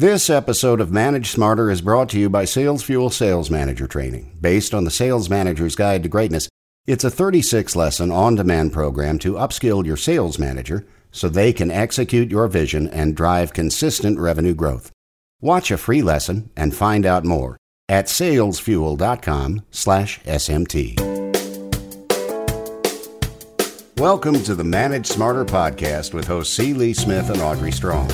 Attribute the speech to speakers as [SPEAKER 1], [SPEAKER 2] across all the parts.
[SPEAKER 1] This episode of Manage Smarter is brought to you by Sales Fuel Sales Manager Training. Based on the Sales Manager's Guide to Greatness, it's a 36 lesson on demand program to upskill your sales manager so they can execute your vision and drive consistent revenue growth. Watch a free lesson and find out more at salesfuel.com/smt. Welcome to the Manage Smarter podcast with hosts C. Lee Smith and Audrey Strong.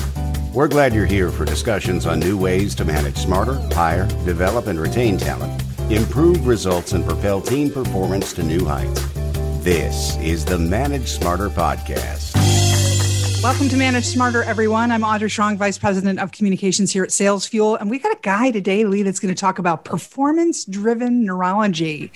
[SPEAKER 1] We're glad you're here for discussions on new ways to manage smarter, hire, develop, and retain talent, improve results, and propel team performance to new heights. This is the Manage Smarter podcast.
[SPEAKER 2] Welcome to Manage Smarter, everyone. I'm Audrey Strong, Vice President of Communications here at Sales Fuel. And we got a guy today, Lee, that's going to talk about performance driven neurology.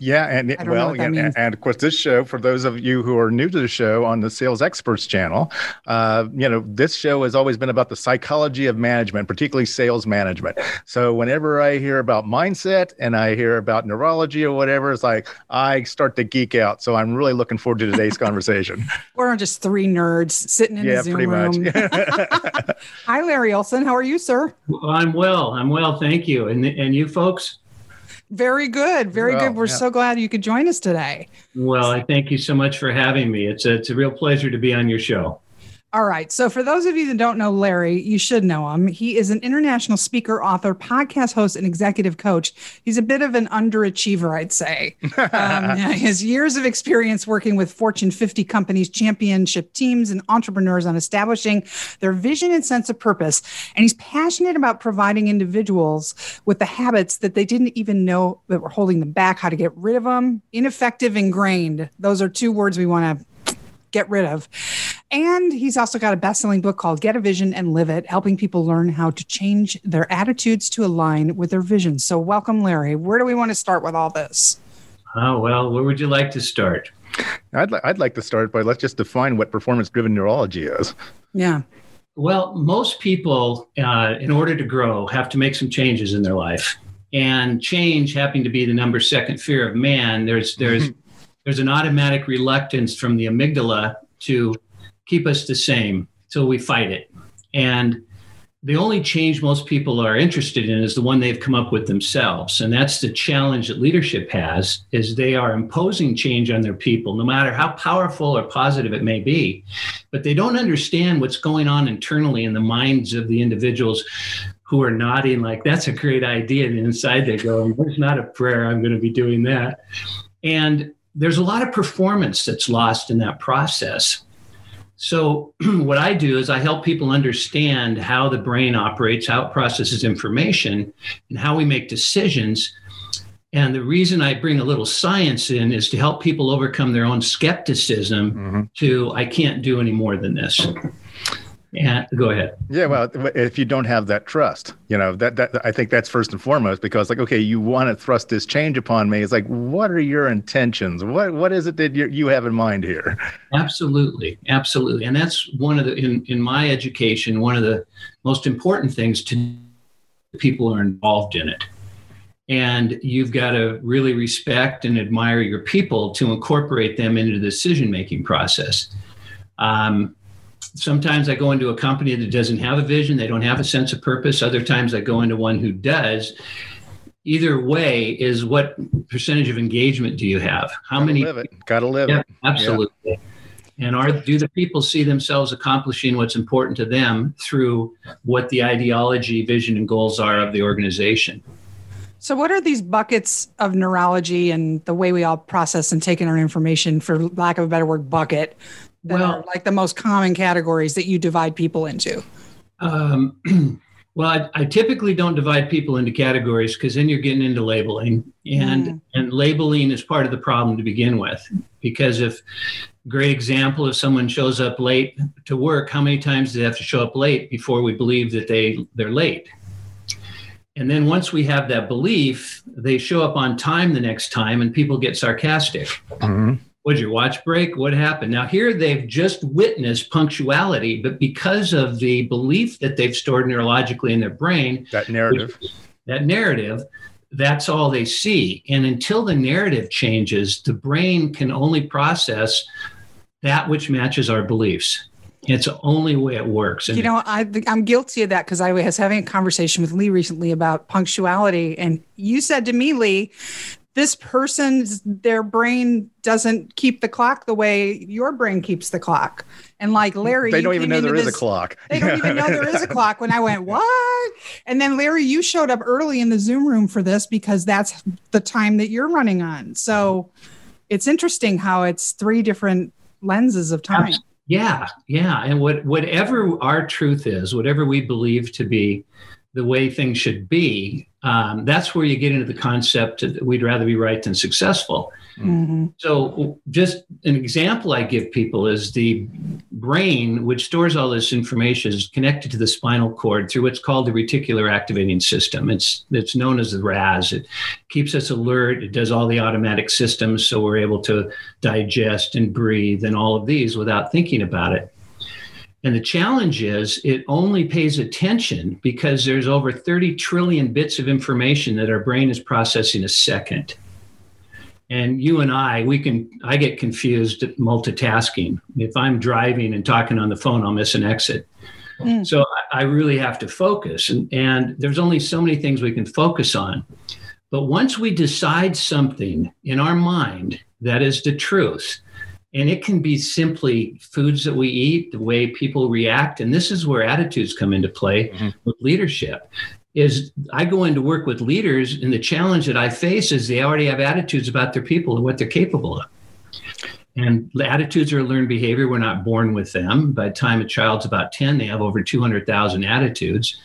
[SPEAKER 3] Yeah, and well, yeah, and, and, of course, this show for those of you who are new to the show on the Sales Experts channel, uh, you know, this show has always been about the psychology of management, particularly sales management. So whenever I hear about mindset and I hear about neurology or whatever, it's like I start to geek out. So I'm really looking forward to today's conversation.
[SPEAKER 2] We're just three nerds sitting in
[SPEAKER 3] yeah,
[SPEAKER 2] a Zoom
[SPEAKER 3] pretty
[SPEAKER 2] room.
[SPEAKER 3] much.
[SPEAKER 2] Hi, Larry Olson. How are you, sir?
[SPEAKER 4] Well, I'm well. I'm well, thank you. And and you folks?
[SPEAKER 2] Very good. Very well, good. We're yeah. so glad you could join us today.
[SPEAKER 4] Well, I thank you so much for having me. It's a, it's a real pleasure to be on your show.
[SPEAKER 2] All right. So, for those of you that don't know Larry, you should know him. He is an international speaker, author, podcast host, and executive coach. He's a bit of an underachiever, I'd say. Um, his years of experience working with Fortune 50 companies, championship teams, and entrepreneurs on establishing their vision and sense of purpose. And he's passionate about providing individuals with the habits that they didn't even know that were holding them back, how to get rid of them. Ineffective, ingrained. Those are two words we want to get rid of. And he's also got a best selling book called Get a Vision and Live It, helping people learn how to change their attitudes to align with their vision. So, welcome, Larry. Where do we want to start with all this?
[SPEAKER 4] Oh, well, where would you like to start?
[SPEAKER 3] I'd, li- I'd like to start by let's just define what performance driven neurology is.
[SPEAKER 2] Yeah.
[SPEAKER 4] Well, most people, uh, in order to grow, have to make some changes in their life. And change happening to be the number second fear of man, there's there's there's an automatic reluctance from the amygdala to keep us the same till we fight it. And the only change most people are interested in is the one they've come up with themselves. And that's the challenge that leadership has is they are imposing change on their people no matter how powerful or positive it may be. But they don't understand what's going on internally in the minds of the individuals who are nodding like that's a great idea and inside they go there's not a prayer i'm going to be doing that. And there's a lot of performance that's lost in that process so, what I do is I help people understand how the brain operates, how it processes information, and how we make decisions. And the reason I bring a little science in is to help people overcome their own skepticism mm-hmm. to, I can't do any more than this. Yeah, go ahead.
[SPEAKER 3] Yeah, well, if you don't have that trust, you know, that that I think that's first and foremost because like okay, you want to thrust this change upon me. It's like what are your intentions? What what is it that you you have in mind here?
[SPEAKER 4] Absolutely. Absolutely. And that's one of the in in my education, one of the most important things to people are involved in it. And you've got to really respect and admire your people to incorporate them into the decision making process. Um, sometimes I go into a company that doesn't have a vision, they don't have a sense of purpose. Other times I go into one who does. Either way is what percentage of engagement do you have?
[SPEAKER 3] How Gotta many? Live it. Gotta live
[SPEAKER 4] yeah,
[SPEAKER 3] it.
[SPEAKER 4] Absolutely. Yeah. And are do the people see themselves accomplishing what's important to them through what the ideology, vision, and goals are of the organization?
[SPEAKER 2] So, what are these buckets of neurology and the way we all process and take in our information, for lack of a better word, bucket that well, are like the most common categories that you divide people into?
[SPEAKER 4] Um, well, I, I, typically don't divide people into categories because then you're getting into labeling, and mm. and labeling is part of the problem to begin with. Because if great example, if someone shows up late to work, how many times do they have to show up late before we believe that they they're late? And then once we have that belief, they show up on time the next time, and people get sarcastic. Mm-hmm. Would your watch break? What happened? Now, here they've just witnessed punctuality, but because of the belief that they've stored neurologically in their brain,
[SPEAKER 3] that narrative,
[SPEAKER 4] which, that narrative, that's all they see. And until the narrative changes, the brain can only process that which matches our beliefs. It's the only way it works.
[SPEAKER 2] And you know, I, I'm guilty of that because I was having a conversation with Lee recently about punctuality. And you said to me, Lee, this person's their brain doesn't keep the clock the way your brain keeps the clock. And like Larry,
[SPEAKER 3] they don't even know there this, is a clock.
[SPEAKER 2] They don't even know there is a clock. When I went, what? And then Larry, you showed up early in the Zoom room for this because that's the time that you're running on. So it's interesting how it's three different lenses of time.
[SPEAKER 4] Yeah, yeah. And what whatever our truth is, whatever we believe to be the way things should be, um, that's where you get into the concept that we'd rather be right than successful. Mm-hmm. So, just an example I give people is the brain, which stores all this information, is connected to the spinal cord through what's called the reticular activating system. It's it's known as the RAS. It keeps us alert. It does all the automatic systems, so we're able to digest and breathe and all of these without thinking about it. And the challenge is it only pays attention because there's over 30 trillion bits of information that our brain is processing a second. And you and I, we can, I get confused at multitasking. If I'm driving and talking on the phone, I'll miss an exit. Mm. So I really have to focus. And, and there's only so many things we can focus on. But once we decide something in our mind that is the truth, and it can be simply foods that we eat, the way people react. And this is where attitudes come into play mm-hmm. with leadership. Is I go into work with leaders, and the challenge that I face is they already have attitudes about their people and what they're capable of. And attitudes are learned behavior. We're not born with them. By the time a child's about 10, they have over 200,000 attitudes.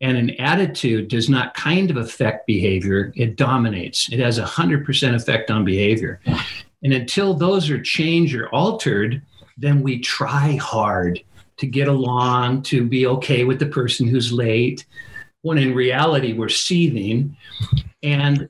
[SPEAKER 4] And an attitude does not kind of affect behavior, it dominates. It has a 100% effect on behavior. And until those are changed or altered, then we try hard to get along, to be okay with the person who's late, when in reality we're seething. And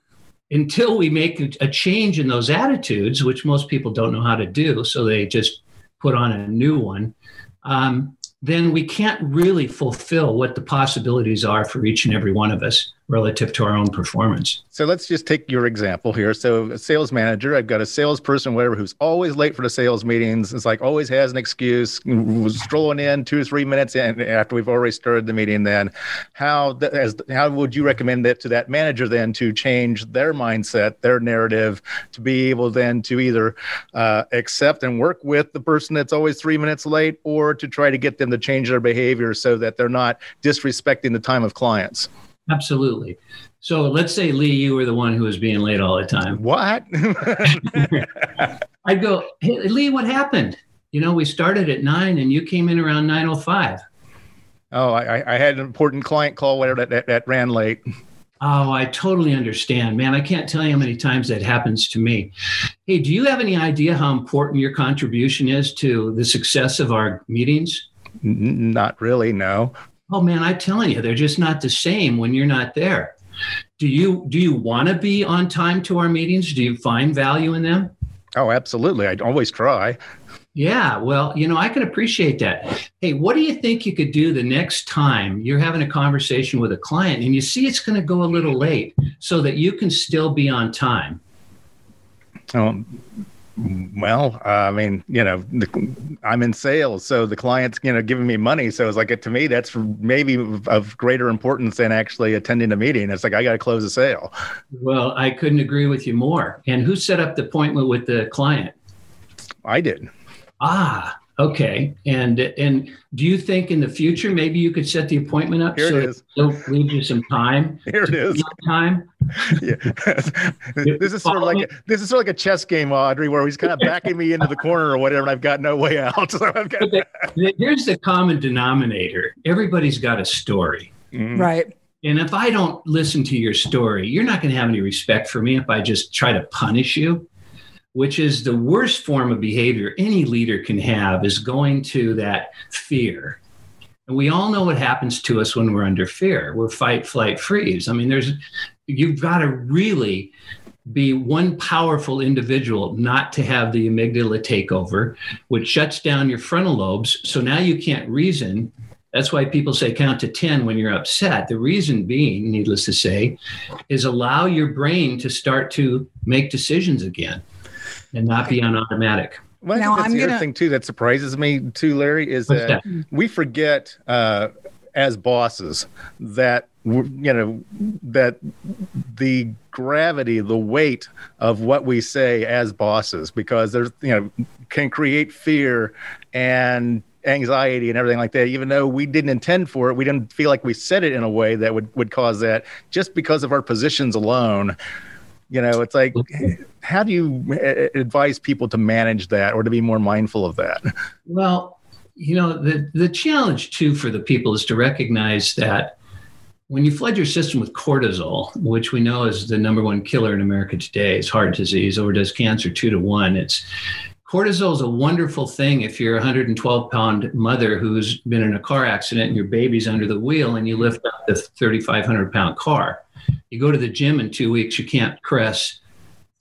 [SPEAKER 4] until we make a change in those attitudes, which most people don't know how to do, so they just put on a new one, um, then we can't really fulfill what the possibilities are for each and every one of us relative to our own performance.
[SPEAKER 3] So let's just take your example here. So a sales manager, I've got a salesperson, whatever, who's always late for the sales meetings. It's like always has an excuse, strolling in two or three minutes in after we've already started the meeting. Then, how as how would you recommend that to that manager then to change their mindset, their narrative, to be able then to either uh, accept and work with the person that's always three minutes late, or to try to get them to change their behavior so that they're not disrespecting the time of clients?
[SPEAKER 4] Absolutely. So let's say Lee, you were the one who was being late all the time.
[SPEAKER 3] What?
[SPEAKER 4] I'd go, hey, Lee, what happened? You know, we started at nine and you came in around nine oh five.
[SPEAKER 3] Oh, I, I had an important client call whatever that, that, ran late.
[SPEAKER 4] Oh, I totally understand, man. I can't tell you how many times that happens to me. Hey, do you have any idea how important your contribution is to the success of our meetings?
[SPEAKER 3] Not really, no
[SPEAKER 4] oh man i'm telling you they're just not the same when you're not there. Do you do you want to be on time to our meetings? Do you find value in them?
[SPEAKER 3] Oh absolutely. I always try.
[SPEAKER 4] Yeah well you know i can appreciate that. Hey what do you think you could do the next time you're having a conversation with a client and you see it's going to go a little late so that you can still be on time?
[SPEAKER 3] Um, well, uh, I mean, you know, the, I'm in sales, so the client's, you know, giving me money. So it's like, to me, that's maybe of greater importance than actually attending a meeting. It's like, I got to close a sale.
[SPEAKER 4] Well, I couldn't agree with you more. And who set up the appointment with the client?
[SPEAKER 3] I did.
[SPEAKER 4] Ah, Okay. And and do you think in the future maybe you could set the appointment up
[SPEAKER 3] Here so it is.
[SPEAKER 4] it'll leave you some time?
[SPEAKER 3] Here it is.
[SPEAKER 4] Time.
[SPEAKER 3] yeah. this is sort of like a, this is sort of like a chess game, Audrey, where he's kind of backing me into the corner or whatever, and I've got no way out. So I've got
[SPEAKER 4] here's the common denominator. Everybody's got a story.
[SPEAKER 2] Mm-hmm. Right.
[SPEAKER 4] And if I don't listen to your story, you're not going to have any respect for me if I just try to punish you which is the worst form of behavior any leader can have, is going to that fear. And we all know what happens to us when we're under fear. We're fight, flight, freeze. I mean, there's you've got to really be one powerful individual not to have the amygdala take over, which shuts down your frontal lobes. So now you can't reason. That's why people say count to 10 when you're upset. The reason being, needless to say, is allow your brain to start to make decisions again and not be on automatic.
[SPEAKER 3] Well, I now, that's I'm the gonna... other thing too that surprises me too, Larry, is that, that, we forget uh, as bosses that you know that the gravity the weight of what we say as bosses because there's you know can create fear and anxiety and everything like that. Even though we didn't intend for it we didn't feel like we said it in a way that would would cause that. Just because of our positions alone you know it's like how do you eh, eh, advise people to manage that or to be more mindful of that
[SPEAKER 4] well you know the the challenge too for the people is to recognize that when you flood your system with cortisol, which we know is the number one killer in America today, it's heart disease, overdose cancer, two to one. It's cortisol is a wonderful thing if you're a 112 pound mother who's been in a car accident and your baby's under the wheel and you lift up the 3,500 pound car. You go to the gym in two weeks, you can't press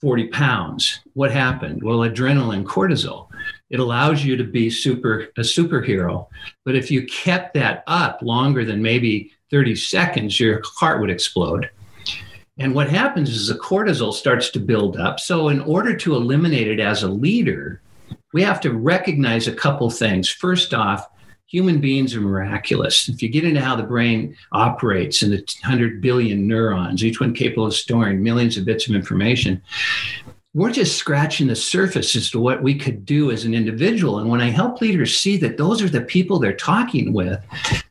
[SPEAKER 4] 40 pounds. What happened? Well, adrenaline, cortisol. It allows you to be super a superhero. But if you kept that up longer than maybe 30 seconds, your heart would explode. And what happens is the cortisol starts to build up. So, in order to eliminate it as a leader, we have to recognize a couple things. First off, human beings are miraculous. If you get into how the brain operates and the 100 billion neurons, each one capable of storing millions of bits of information, we're just scratching the surface as to what we could do as an individual. And when I help leaders see that those are the people they're talking with,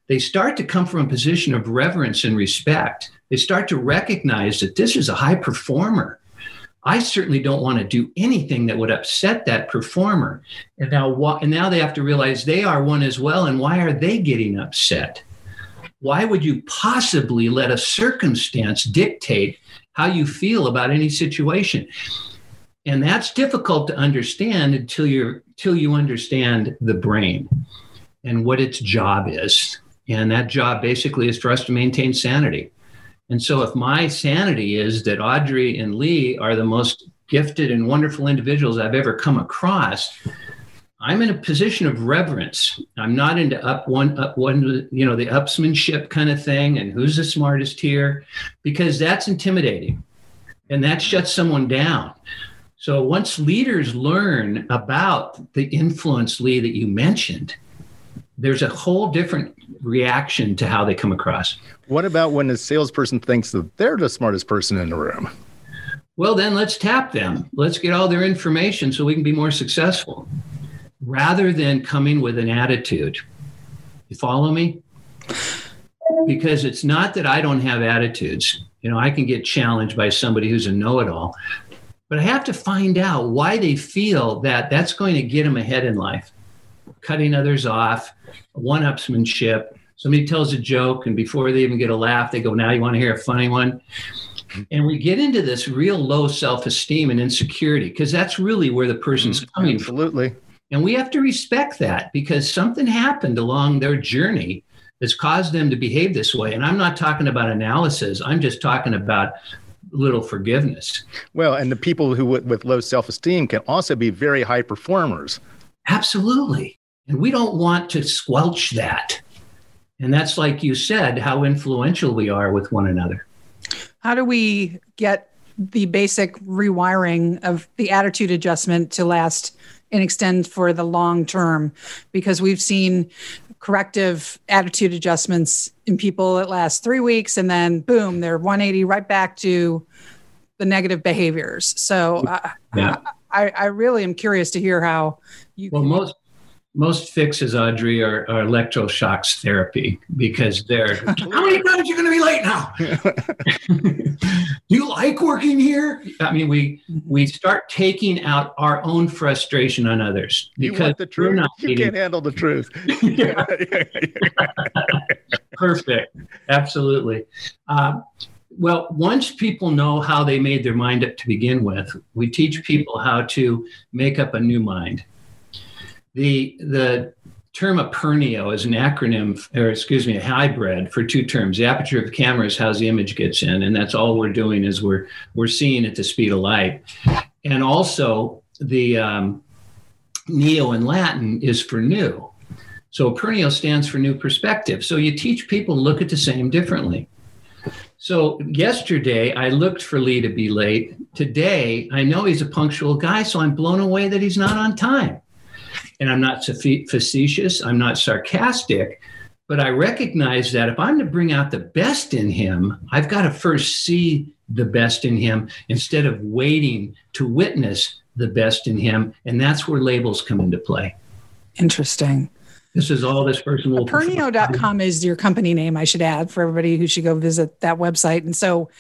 [SPEAKER 4] they start to come from a position of reverence and respect. They start to recognize that this is a high performer. I certainly don't want to do anything that would upset that performer. And now, and now they have to realize they are one as well. And why are they getting upset? Why would you possibly let a circumstance dictate how you feel about any situation? And that's difficult to understand until you're until you understand the brain and what its job is. And that job basically is for us to maintain sanity. And so, if my sanity is that Audrey and Lee are the most gifted and wonderful individuals I've ever come across, I'm in a position of reverence. I'm not into up one, up one, you know, the upsmanship kind of thing and who's the smartest here, because that's intimidating and that shuts someone down. So once leaders learn about the influence, Lee, that you mentioned, there's a whole different reaction to how they come across.
[SPEAKER 3] What about when a salesperson thinks that they're the smartest person in the room?
[SPEAKER 4] Well, then let's tap them. Let's get all their information so we can be more successful rather than coming with an attitude. You follow me? Because it's not that I don't have attitudes. You know, I can get challenged by somebody who's a know it all, but I have to find out why they feel that that's going to get them ahead in life. Cutting others off, one upsmanship. Somebody tells a joke, and before they even get a laugh, they go, Now you want to hear a funny one? And we get into this real low self esteem and insecurity because that's really where the person's mm, coming
[SPEAKER 3] absolutely. from.
[SPEAKER 4] Absolutely. And we have to respect that because something happened along their journey that's caused them to behave this way. And I'm not talking about analysis, I'm just talking about little forgiveness.
[SPEAKER 3] Well, and the people who with low self esteem can also be very high performers.
[SPEAKER 4] Absolutely. And we don't want to squelch that. And that's like you said, how influential we are with one another.
[SPEAKER 2] How do we get the basic rewiring of the attitude adjustment to last and extend for the long term? Because we've seen corrective attitude adjustments in people that last three weeks and then boom, they're 180 right back to the negative behaviors. So uh, yeah. I, I really am curious to hear how you.
[SPEAKER 4] Well, can- most most fixes, Audrey, are, are electroshocks therapy because they're how many times are you going to be late now? Do you like working here? I mean, we we start taking out our own frustration on others
[SPEAKER 3] because the truth. Not you can't handle the truth.
[SPEAKER 4] Perfect. Absolutely. Uh, well, once people know how they made their mind up to begin with, we teach people how to make up a new mind. The the term apernio is an acronym, or excuse me, a hybrid for two terms. The aperture of the camera is how the image gets in, and that's all we're doing is we're we're seeing at the speed of light. And also the um, neo in Latin is for new. So apernio stands for new perspective. So you teach people look at the same differently. So yesterday I looked for Lee to be late. Today I know he's a punctual guy, so I'm blown away that he's not on time. And I'm not facetious, I'm not sarcastic, but I recognize that if I'm to bring out the best in him, I've got to first see the best in him instead of waiting to witness the best in him. And that's where labels come into play.
[SPEAKER 2] Interesting.
[SPEAKER 4] This is all this person will.
[SPEAKER 2] Pernio.com is your company name, I should add, for everybody who should go visit that website. And so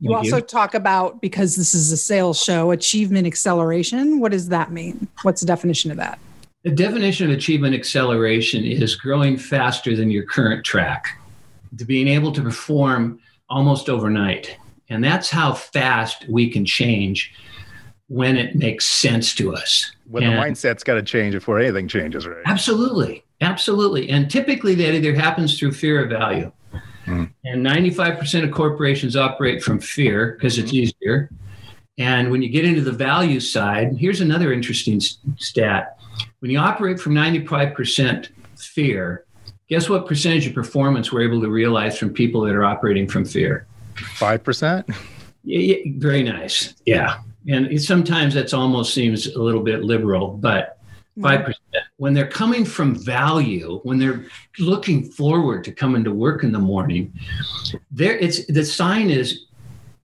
[SPEAKER 2] you Thank also you. talk about, because this is a sales show, achievement acceleration. What does that mean? What's the definition of that?
[SPEAKER 4] The definition of achievement acceleration is growing faster than your current track, to being able to perform almost overnight. And that's how fast we can change when it makes sense to us.
[SPEAKER 3] When and the mindset's got to change before anything changes, right?
[SPEAKER 4] Absolutely. Absolutely. And typically that either happens through fear of value. Mm. And 95% of corporations operate from fear because it's easier. And when you get into the value side, here's another interesting stat. When you operate from 95% fear, guess what percentage of performance we're able to realize from people that are operating from fear?
[SPEAKER 3] 5%?
[SPEAKER 4] Yeah, yeah, very nice. Yeah. And it, sometimes that's almost seems a little bit liberal, but mm-hmm. 5%. When they're coming from value, when they're looking forward to coming to work in the morning, there it's the sign is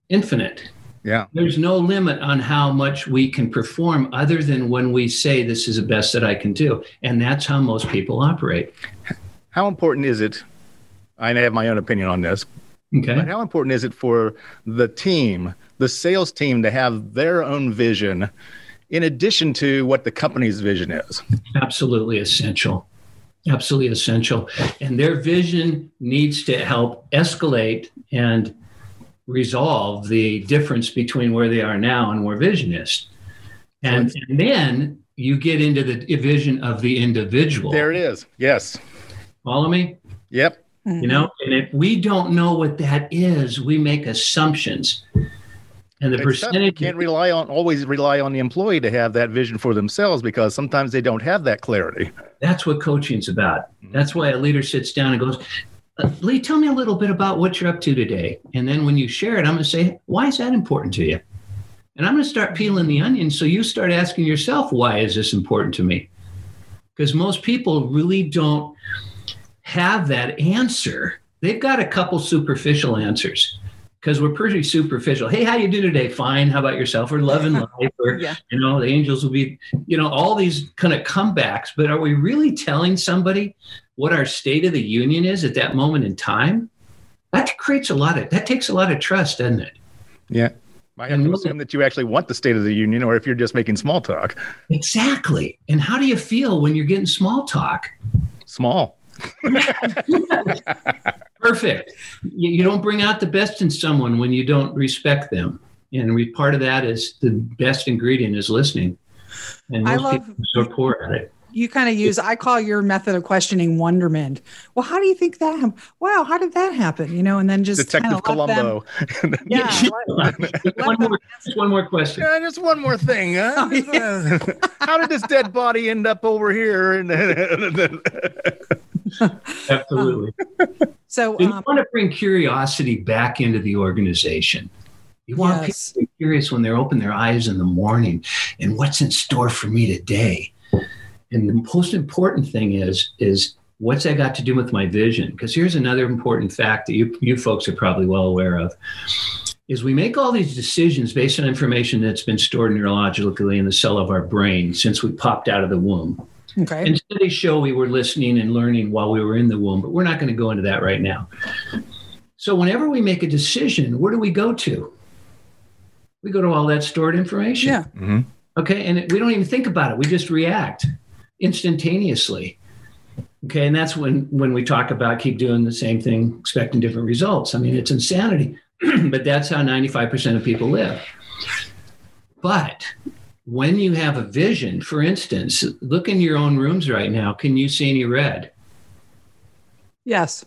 [SPEAKER 4] infinite.
[SPEAKER 3] Yeah.
[SPEAKER 4] There's no limit on how much we can perform other than when we say this is the best that I can do. And that's how most people operate.
[SPEAKER 3] How important is it? I have my own opinion on this.
[SPEAKER 4] Okay.
[SPEAKER 3] But how important is it for the team, the sales team, to have their own vision in addition to what the company's vision is?
[SPEAKER 4] Absolutely essential. Absolutely essential. And their vision needs to help escalate and resolve the difference between where they are now and where vision is. And, and then you get into the vision of the individual.
[SPEAKER 3] There it is. Yes.
[SPEAKER 4] Follow me?
[SPEAKER 3] Yep.
[SPEAKER 4] You know, and if we don't know what that is, we make assumptions and the Except percentage
[SPEAKER 3] can't rely on always rely on the employee to have that vision for themselves because sometimes they don't have that clarity.
[SPEAKER 4] That's what coaching's about. Mm-hmm. That's why a leader sits down and goes, Uh, Lee, tell me a little bit about what you're up to today. And then when you share it, I'm going to say, why is that important to you? And I'm going to start peeling the onion. So you start asking yourself, why is this important to me? Because most people really don't have that answer. They've got a couple superficial answers because we're pretty superficial. Hey, how you do today? Fine. How about yourself? Or loving life, or yeah. you know, the angels will be, you know, all these kind of comebacks. But are we really telling somebody what our state of the union is at that moment in time? That creates a lot of that takes a lot of trust, doesn't it?
[SPEAKER 3] Yeah. I have and to assume that you actually want the state of the union, or if you're just making small talk.
[SPEAKER 4] Exactly. And how do you feel when you're getting small talk?
[SPEAKER 3] Small.
[SPEAKER 4] Perfect. You, you, don't bring out the best in someone when you don't respect them. And we, part of that is the best ingredient is listening. And most I love, people are so poor at it.
[SPEAKER 2] You kind of use, I call your method of questioning wonderment. Well, how do you think that happened? Wow, how did that happen? You know, and then just
[SPEAKER 3] Detective Columbo.
[SPEAKER 4] Them, yeah. one, more, one more question.
[SPEAKER 3] Yeah, just one more thing. Huh? Oh, yeah. how did this dead body end up over here?
[SPEAKER 4] Absolutely.
[SPEAKER 2] So,
[SPEAKER 4] you um, want to bring curiosity back into the organization. You want yes. people to be curious when they open their eyes in the morning and what's in store for me today. And the most important thing is is what's that got to do with my vision? Because here's another important fact that you you folks are probably well aware of. Is we make all these decisions based on information that's been stored neurologically in the cell of our brain since we popped out of the womb.
[SPEAKER 2] Okay.
[SPEAKER 4] And studies show we were listening and learning while we were in the womb, but we're not going to go into that right now. So, whenever we make a decision, where do we go to? We go to all that stored information.
[SPEAKER 2] Yeah. Mm-hmm.
[SPEAKER 4] Okay. And we don't even think about it, we just react instantaneously. Okay. And that's when, when we talk about keep doing the same thing, expecting different results. I mean, it's insanity, but that's how 95% of people live. But when you have a vision, for instance, look in your own rooms right now. Can you see any red?
[SPEAKER 2] Yes.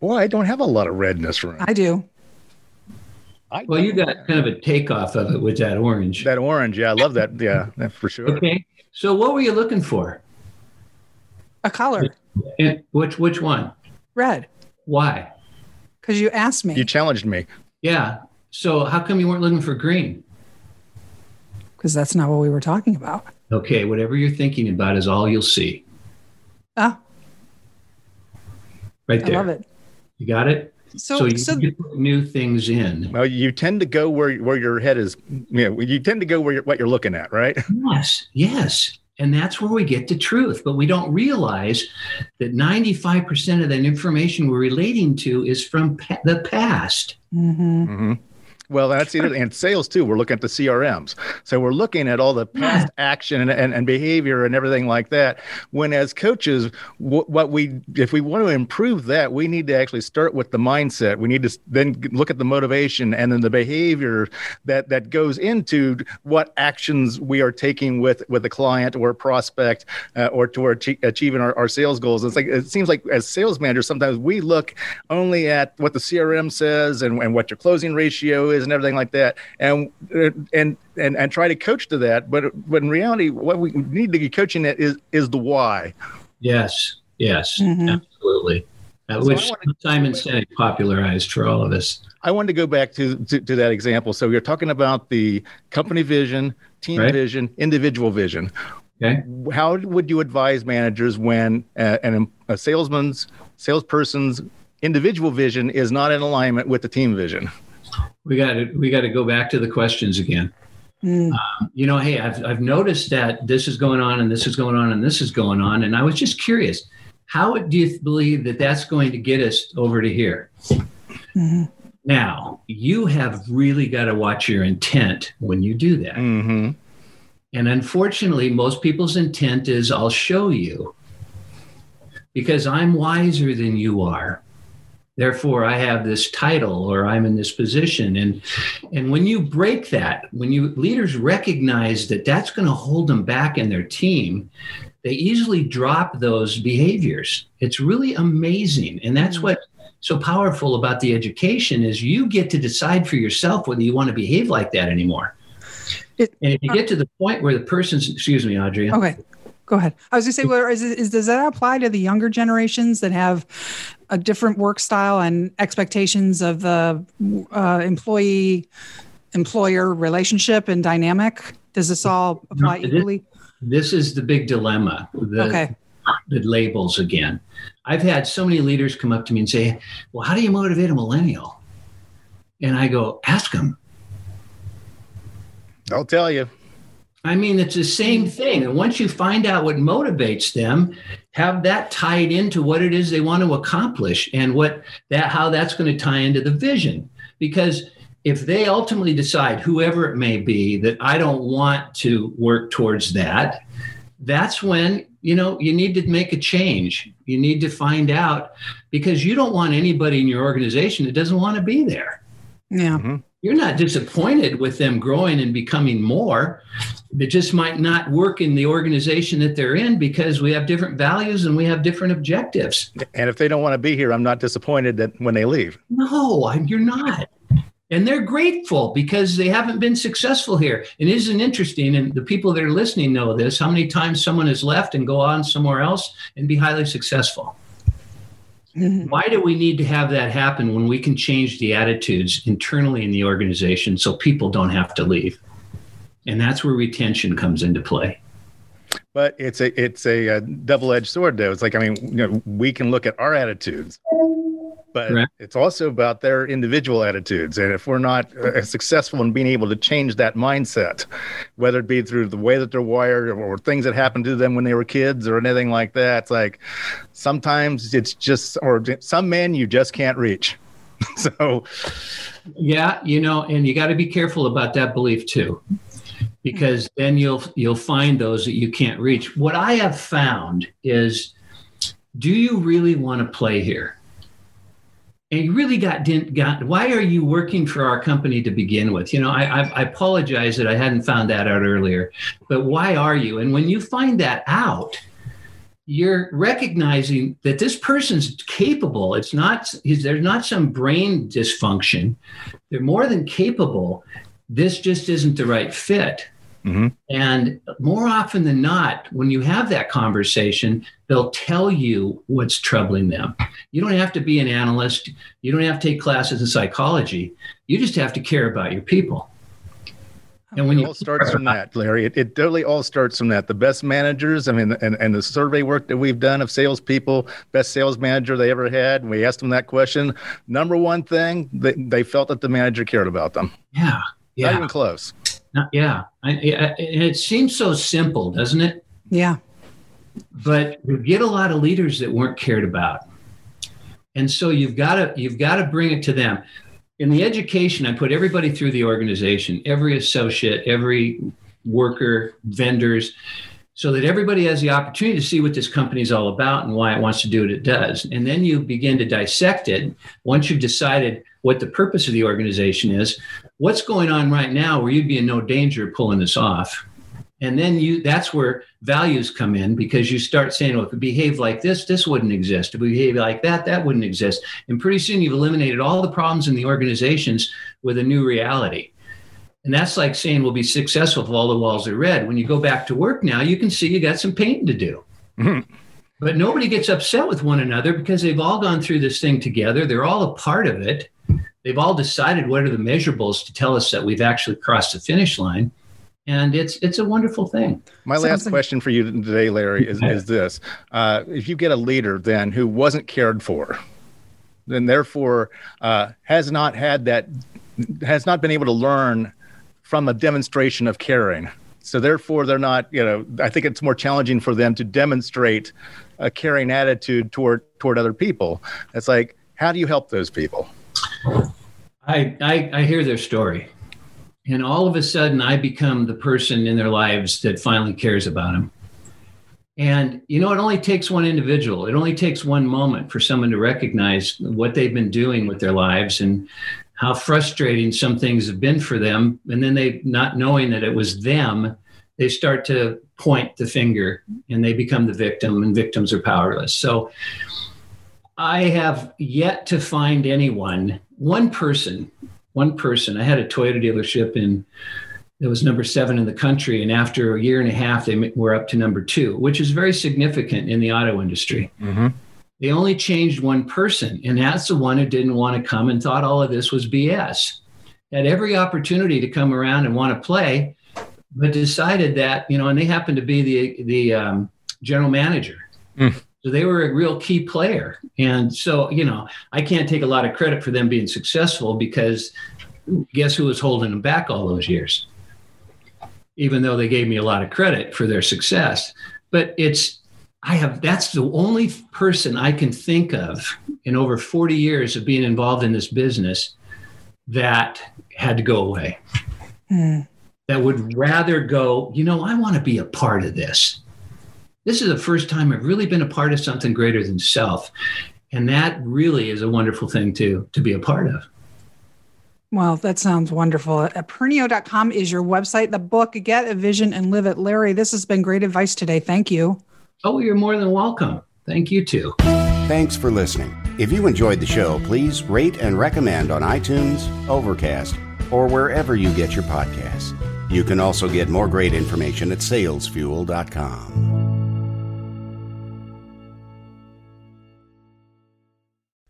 [SPEAKER 3] Boy, I don't have a lot of red in this room.
[SPEAKER 2] I do.
[SPEAKER 4] I well, you got kind of a takeoff of it with that orange.
[SPEAKER 3] That orange, yeah, I love that. Yeah, for sure.
[SPEAKER 4] Okay, so what were you looking for?
[SPEAKER 2] A color.
[SPEAKER 4] And which which one?
[SPEAKER 2] Red.
[SPEAKER 4] Why?
[SPEAKER 2] Because you asked me.
[SPEAKER 3] You challenged me.
[SPEAKER 4] Yeah. So how come you weren't looking for green?
[SPEAKER 2] because that's not what we were talking about.
[SPEAKER 4] Okay, whatever you're thinking about is all you'll see.
[SPEAKER 2] Ah.
[SPEAKER 4] Right there.
[SPEAKER 2] I love it.
[SPEAKER 4] You got it?
[SPEAKER 2] So,
[SPEAKER 4] so you
[SPEAKER 2] so
[SPEAKER 4] put new things in.
[SPEAKER 3] Well, you tend to go where where your head is. You know, you tend to go where you're, what you're looking at, right?
[SPEAKER 4] Yes, yes. And that's where we get the truth. But we don't realize that 95% of that information we're relating to is from pa- the past.
[SPEAKER 2] Mm-hmm.
[SPEAKER 3] Mm-hmm. Well, that's it. And sales too. We're looking at the CRMs. So we're looking at all the past yeah. action and, and, and, behavior and everything like that. When as coaches, w- what we, if we want to improve that, we need to actually start with the mindset. We need to then look at the motivation and then the behavior that, that goes into what actions we are taking with, with a client or a prospect uh, or toward achieving our, our sales goals. It's like, it seems like as sales managers, sometimes we look only at what the CRM says and, and what your closing ratio is and everything like that, and and and and try to coach to that. But but in reality, what we need to be coaching at is is the why.
[SPEAKER 4] Yes, yes, mm-hmm. absolutely. Uh, so which to, Simon Sinek popularized for all of us.
[SPEAKER 3] I wanted to go back to, to, to that example. So you're talking about the company vision, team right. vision, individual vision.
[SPEAKER 4] Okay.
[SPEAKER 3] How would you advise managers when uh, an, a salesman's salesperson's individual vision is not in alignment with the team vision?
[SPEAKER 4] We got to we got to go back to the questions again. Mm. Um, you know, hey, I've I've noticed that this is going on and this is going on and this is going on, and I was just curious, how do you believe that that's going to get us over to here? Mm-hmm. Now, you have really got to watch your intent when you do that.
[SPEAKER 3] Mm-hmm.
[SPEAKER 4] And unfortunately, most people's intent is I'll show you because I'm wiser than you are therefore i have this title or i'm in this position. And and when you break that when you leaders recognize that that's going to hold them back in their team they easily drop those behaviors. It's really amazing. And that's mm. what so powerful about the education is you get to decide for yourself whether you want to behave like that anymore. It, and if you get to the point where the person's excuse me audrey
[SPEAKER 2] okay go ahead. I was going to say, well, is, is, does that apply to the younger generations that have a different work style and expectations of the uh, employee employer relationship and dynamic? Does this all apply no, equally?
[SPEAKER 4] This is the big dilemma. The,
[SPEAKER 2] okay.
[SPEAKER 4] The labels again. I've had so many leaders come up to me and say, "Well, how do you motivate a millennial?" And I go, "Ask them."
[SPEAKER 3] I'll tell you.
[SPEAKER 4] I mean, it's the same thing. And once you find out what motivates them, have that tied into what it is they want to accomplish and what that how that's going to tie into the vision. Because if they ultimately decide, whoever it may be, that I don't want to work towards that, that's when you know you need to make a change. You need to find out because you don't want anybody in your organization that doesn't want to be there.
[SPEAKER 2] Yeah. Mm-hmm
[SPEAKER 4] you're not disappointed with them growing and becoming more. It just might not work in the organization that they're in because we have different values and we have different objectives.
[SPEAKER 3] And if they don't want to be here, I'm not disappointed that when they leave.
[SPEAKER 4] No, you're not. And they're grateful because they haven't been successful here. And isn't interesting, and the people that are listening know this, how many times someone has left and go on somewhere else and be highly successful. Mm-hmm. Why do we need to have that happen when we can change the attitudes internally in the organization so people don't have to leave? And that's where retention comes into play.
[SPEAKER 3] But it's a it's a, a double-edged sword, though. It's like I mean, you know, we can look at our attitudes, but Correct. it's also about their individual attitudes. And if we're not uh, successful in being able to change that mindset, whether it be through the way that they're wired or, or things that happened to them when they were kids or anything like that, it's like sometimes it's just, or some men you just can't reach. so,
[SPEAKER 4] yeah, you know, and you got to be careful about that belief too because then you'll you'll find those that you can't reach. What I have found is do you really want to play here? And you really got didn't got why are you working for our company to begin with? You know I, I, I apologize that i hadn't found that out earlier but why are you? And when you find that out you're recognizing that this person's capable. It's not there's not some brain dysfunction. They're more than capable. This just isn't the right fit
[SPEAKER 3] Mm-hmm.
[SPEAKER 4] And more often than not, when you have that conversation, they'll tell you what's troubling them. You don't have to be an analyst, you don't have to take classes in psychology. You just have to care about your people.
[SPEAKER 3] And when it all starts from that, Larry, it, it totally all starts from that. The best managers, I mean, and, and the survey work that we've done of salespeople, best sales manager they ever had, and we asked them that question. Number one thing, they, they felt that the manager cared about them.
[SPEAKER 4] Yeah. Yeah.
[SPEAKER 3] Not even close.
[SPEAKER 4] Not, yeah. I, I, it seems so simple, doesn't it?
[SPEAKER 2] Yeah.
[SPEAKER 4] But you get a lot of leaders that weren't cared about. And so you've got to you've got to bring it to them in the education, I put everybody through the organization, every associate, every worker, vendors, so that everybody has the opportunity to see what this company is all about and why it wants to do what it does. And then you begin to dissect it. Once you've decided what the purpose of the organization is, what's going on right now where you'd be in no danger of pulling this off. And then you that's where values come in because you start saying well if we behave like this this wouldn't exist. If we behave like that that wouldn't exist. And pretty soon you've eliminated all the problems in the organizations with a new reality. And that's like saying we'll be successful if all the walls are red. When you go back to work now you can see you got some painting to do. Mm-hmm. but nobody gets upset with one another because they've all gone through this thing together. They're all a part of it they've all decided what are the measurables to tell us that we've actually crossed the finish line and it's it's a wonderful thing.
[SPEAKER 3] My last question for you today, Larry, is, is this: uh, if you get a leader then who wasn't cared for, then therefore uh, has not had that, has not been able to learn from a demonstration of caring. So therefore, they're not. You know, I think it's more challenging for them to demonstrate a caring attitude toward toward other people. It's like, how do you help those people?
[SPEAKER 4] I, I, I hear their story. And all of a sudden i become the person in their lives that finally cares about them and you know it only takes one individual. It only takes one moment for someone to recognize what they've been doing with their lives and how frustrating some things have been for them. And then they not knowing that it was them they start to point the finger and they become the victim and victims are powerless. So i have yet to find anyone one person one person. I had a Toyota dealership in it was number seven in the country, and after a year and a half, they were up to number two, which is very significant in the auto industry. Mm-hmm. They only changed one person, and that's the one who didn't want to come and thought all of this was BS. Had every opportunity to come around and want to play, but decided that you know, and they happened to be the the um, general manager. Mm. So they were a real key player. And so, you know, I can't take a lot of credit for them being successful because guess who was holding them back all those years? Even though they gave me a lot of credit for their success. But it's, I have, that's the only person I can think of in over 40 years of being involved in this business that had to go away. Mm. That would rather go, you know, I want to be a part of this this is the first time I've really been a part of something greater than self. And that really is a wonderful thing to, to be a part of.
[SPEAKER 2] Well, that sounds wonderful. Uh, Pernio.com is your website. The book, Get a Vision and Live It. Larry, this has been great advice today. Thank you.
[SPEAKER 4] Oh, you're more than welcome. Thank you too.
[SPEAKER 1] Thanks for listening. If you enjoyed the show, please rate and recommend on iTunes, Overcast, or wherever you get your podcasts. You can also get more great information at salesfuel.com.